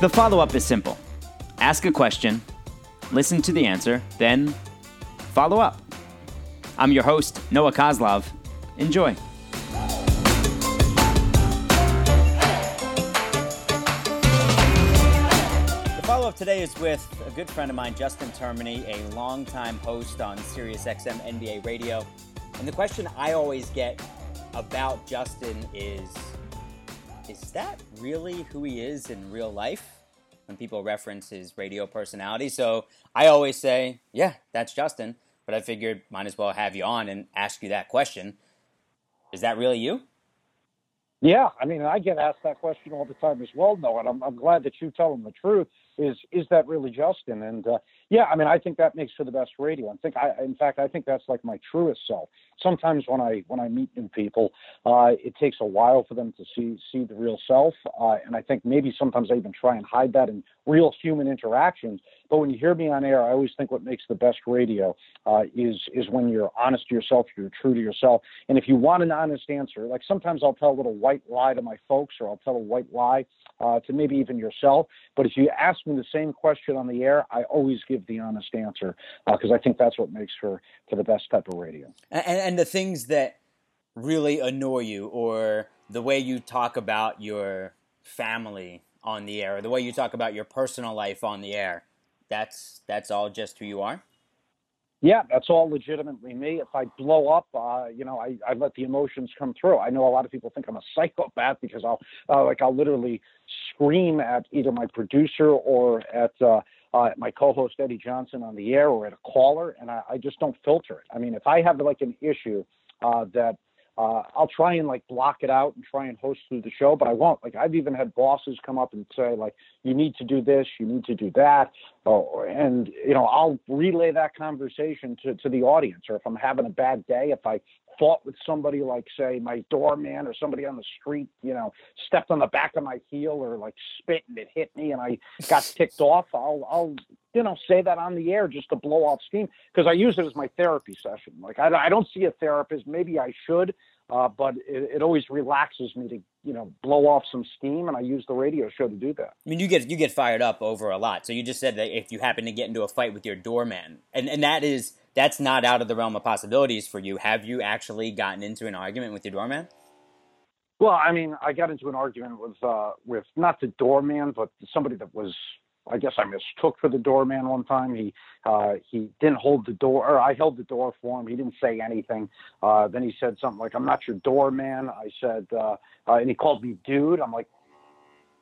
The follow up is simple ask a question, listen to the answer, then follow up. I'm your host, Noah Coslov. Enjoy. The follow up today is with a good friend of mine, Justin Termine, a longtime host on SiriusXM NBA Radio. And the question I always get about Justin is Is that really who he is in real life? When people reference his radio personality. So I always say, Yeah, that's Justin. But I figured might as well have you on and ask you that question. Is that really you? Yeah, I mean, I get asked that question all the time as well, Noah, and I'm, I'm glad that you tell them the truth. Is is that really Justin? And uh, yeah, I mean, I think that makes for the best radio. I think I, in fact, I think that's like my truest self. Sometimes when I when I meet new people, uh, it takes a while for them to see see the real self, uh, and I think maybe sometimes I even try and hide that in real human interactions. But when you hear me on air, I always think what makes the best radio uh, is is when you're honest to yourself, you're true to yourself, and if you want an honest answer, like sometimes I'll tell a little white lie to my folks, or I'll tell a white lie uh, to maybe even yourself. But if you ask me the same question on the air, I always give the honest answer because uh, I think that's what makes for for the best type of radio. And, and the things that really annoy you, or the way you talk about your family on the air, or the way you talk about your personal life on the air, that's that's all just who you are. Yeah, that's all legitimately me. If I blow up, uh, you know, I, I let the emotions come through. I know a lot of people think I'm a psychopath because I'll, uh, like, I'll literally scream at either my producer or at uh, uh, my co-host Eddie Johnson on the air or at a caller, and I, I just don't filter it. I mean, if I have like an issue uh, that uh, I'll try and like block it out and try and host through the show, but I won't. Like I've even had bosses come up and say like, "You need to do this, you need to do that," oh, and you know I'll relay that conversation to to the audience. Or if I'm having a bad day, if I fought with somebody like say my doorman or somebody on the street, you know, stepped on the back of my heel or like spit and it hit me and I got ticked off, I'll I'll you know say that on the air just to blow off steam because I use it as my therapy session. Like I, I don't see a therapist, maybe I should, uh, but it, it, always relaxes me to you know blow off some steam, and I use the radio show to do that. I mean, you get you get fired up over a lot. So you just said that if you happen to get into a fight with your doorman, and and that is that's not out of the realm of possibilities for you. Have you actually gotten into an argument with your doorman? Well, I mean, I got into an argument with uh, with not the doorman, but somebody that was I guess I mistook for the doorman one time. He uh, he didn't hold the door, or I held the door for him. He didn't say anything. Uh, then he said something like, "I'm not your doorman." I said, uh, uh, and he called me dude. I'm like,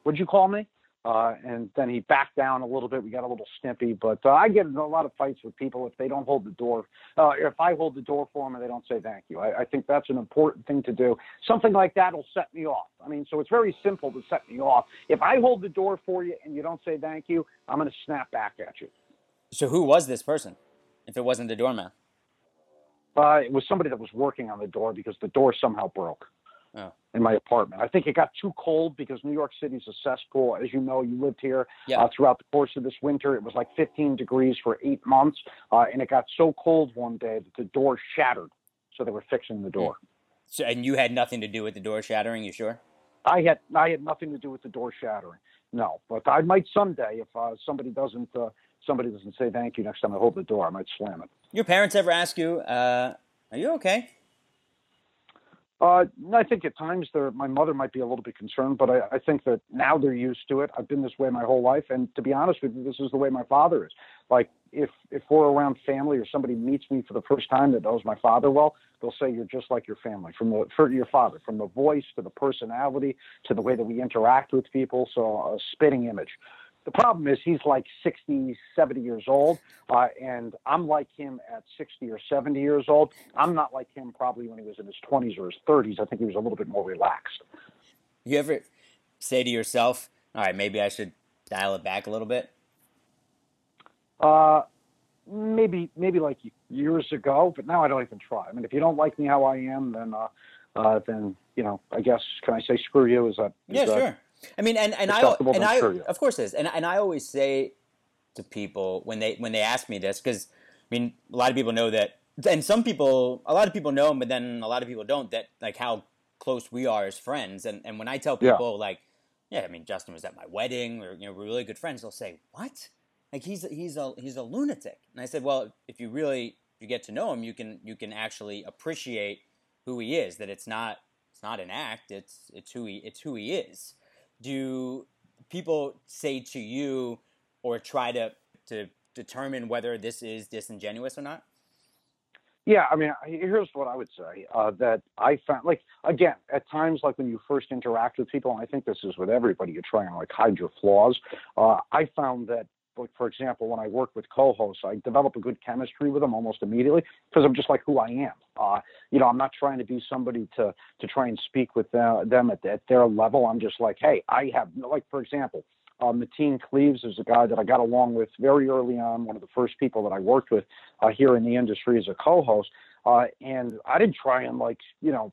"What'd you call me?" Uh, and then he backed down a little bit. We got a little snippy, but uh, I get in a lot of fights with people if they don't hold the door. Uh, if I hold the door for them and they don't say thank you, I, I think that's an important thing to do. Something like that will set me off. I mean, so it's very simple to set me off. If I hold the door for you and you don't say thank you, I'm going to snap back at you. So who was this person? If it wasn't the doorman, uh, it was somebody that was working on the door because the door somehow broke oh. in my apartment. I think it got too cold because New York City's a cesspool. As you know, you lived here yeah. uh, throughout the course of this winter. It was like 15 degrees for eight months, uh, and it got so cold one day that the door shattered. So they were fixing the door. So, and you had nothing to do with the door shattering. You sure? I had I had nothing to do with the door shattering. No, but I might someday if uh, somebody doesn't uh, somebody doesn't say thank you next time I hold the door, I might slam it. Your parents ever ask you, uh, "Are you okay?" Uh, I think at times my mother might be a little bit concerned, but I, I think that now they're used to it. I've been this way my whole life, and to be honest with you, this is the way my father is. Like if if we're around family or somebody meets me for the first time that knows my father well, they'll say you're just like your family, from the for your father, from the voice to the personality to the way that we interact with people. So a spitting image. The problem is he's like 60, 70 years old, uh, and I'm like him at 60 or 70 years old. I'm not like him probably when he was in his 20s or his 30s. I think he was a little bit more relaxed. You ever say to yourself, all right, maybe I should dial it back a little bit? Uh, maybe, maybe like years ago, but now I don't even try. I mean, if you don't like me how I am, then, uh, uh, then you know, I guess can I say screw you? Is that is yeah, that, sure. I mean, and, and I and I of course is, and and I always say to people when they when they ask me this because I mean a lot of people know that, and some people a lot of people know, but then a lot of people don't that like how close we are as friends, and and when I tell people yeah. like yeah, I mean, Justin was at my wedding, or you know, we're really good friends. They'll say, "What? Like he's a, he's a he's a lunatic." And I said, "Well, if you really if you get to know him, you can you can actually appreciate who he is. That it's not it's not an act. It's it's who he it's who he is." Do people say to you or try to to determine whether this is disingenuous or not? Yeah, I mean, here's what I would say uh, that I found, like, again, at times, like when you first interact with people, and I think this is with everybody, you try and like hide your flaws. Uh, I found that, like, for example, when I work with co-hosts, I develop a good chemistry with them almost immediately because I'm just like who I am. Uh, you know, I'm not trying to be somebody to to try and speak with them, at, at their level. I'm just like, hey, I have, like, for example, uh, Mateen Cleaves is a guy that I got along with very early on, one of the first people that I worked with uh, here in the industry as a co-host. Uh, and I didn't try and like, you know,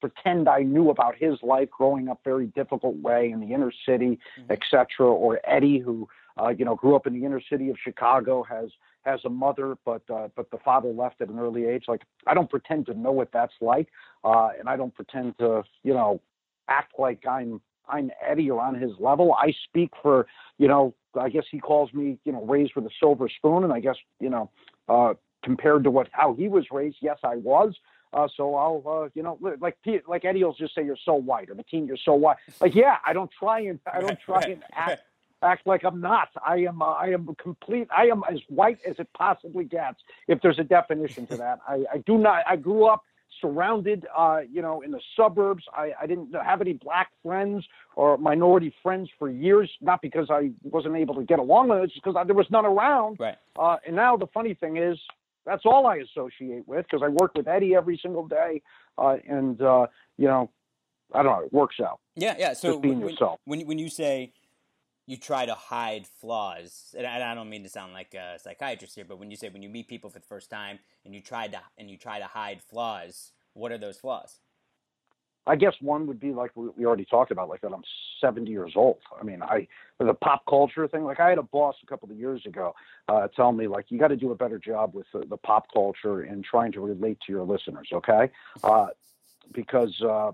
pretend I knew about his life growing up very difficult way in the inner city, mm-hmm. etc. Or Eddie, who uh, you know grew up in the inner city of Chicago, has has a mother, but uh, but the father left at an early age. Like I don't pretend to know what that's like, uh, and I don't pretend to you know act like I'm I'm Eddie or on his level. I speak for, you know, I guess he calls me, you know, raised with a silver spoon, and I guess, you know, uh, compared to what how he was raised, yes, I was. Uh, so I'll, uh, you know, like like Eddie will just say you're so white, or the team you're so white. Like, yeah, I don't try and I don't try and act act like I'm not. I am uh, I am complete. I am as white as it possibly gets. If there's a definition to that, I, I do not. I grew up surrounded, uh, you know, in the suburbs. I, I didn't have any black friends or minority friends for years, not because I wasn't able to get along with it, just because there was none around. Right. Uh, and now the funny thing is, that's all I associate with because I work with Eddie every single day, uh, and uh, you know, I don't know, it works out. Yeah, yeah. So Just being when, yourself. when when you say you try to hide flaws, and I don't mean to sound like a psychiatrist here, but when you say when you meet people for the first time and you try to and you try to hide flaws, what are those flaws? I guess one would be like we already talked about, like that I'm 70 years old. I mean, I the pop culture thing. Like I had a boss a couple of years ago uh, tell me like you got to do a better job with the, the, pop culture and trying to relate to your listeners. Okay, uh, because uh,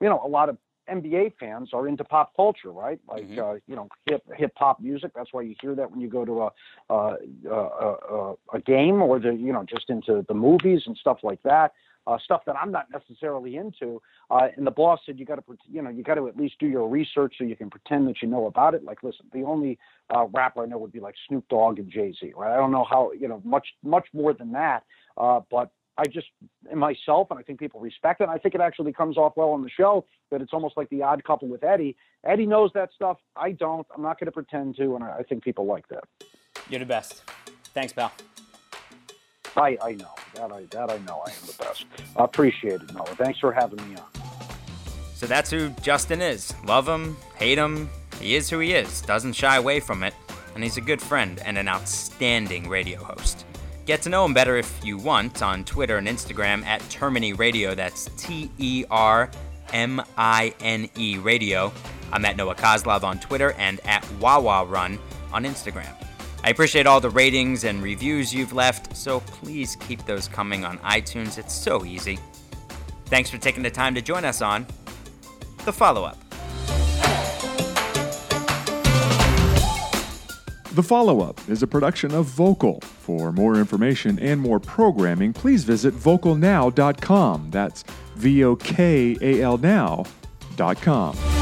you know a lot of NBA fans are into pop culture, right? Like mm-hmm. uh, you know, hip hip hop music. That's why you hear that when you go to a uh, a, a, a game or the you know just into the movies and stuff like that. Uh, stuff that I'm not necessarily into. Uh, and the boss said you got to, you know, you got to at least do your research so you can pretend that you know about it. Like, listen, the only uh, rapper I know would be like Snoop Dogg and Jay Z, right? I don't know how, you know, much much more than that. Uh, but I just myself, and I think people respect it. And I think it actually comes off well on the show that it's almost like the odd couple with Eddie. Eddie knows that stuff. I don't. I'm not going to pretend to, and I, I think people like that. You're the best. Thanks, pal. I, I know that I that I know I am the best. I appreciate it, Noah. Thanks for having me on. So that's who Justin is. Love him, hate him. He is who he is. Doesn't shy away from it, and he's a good friend and an outstanding radio host. Get to know him better if you want on Twitter and Instagram at Termine Radio. That's T E R M I N E Radio. I'm at Noah Coslov on Twitter and at Wawa Run on Instagram. I appreciate all the ratings and reviews you've left, so please keep those coming on iTunes. It's so easy. Thanks for taking the time to join us on The Follow Up. The Follow Up is a production of Vokal. For more information and more programming, please visit vokalnow.com. That's V O K A L now.com.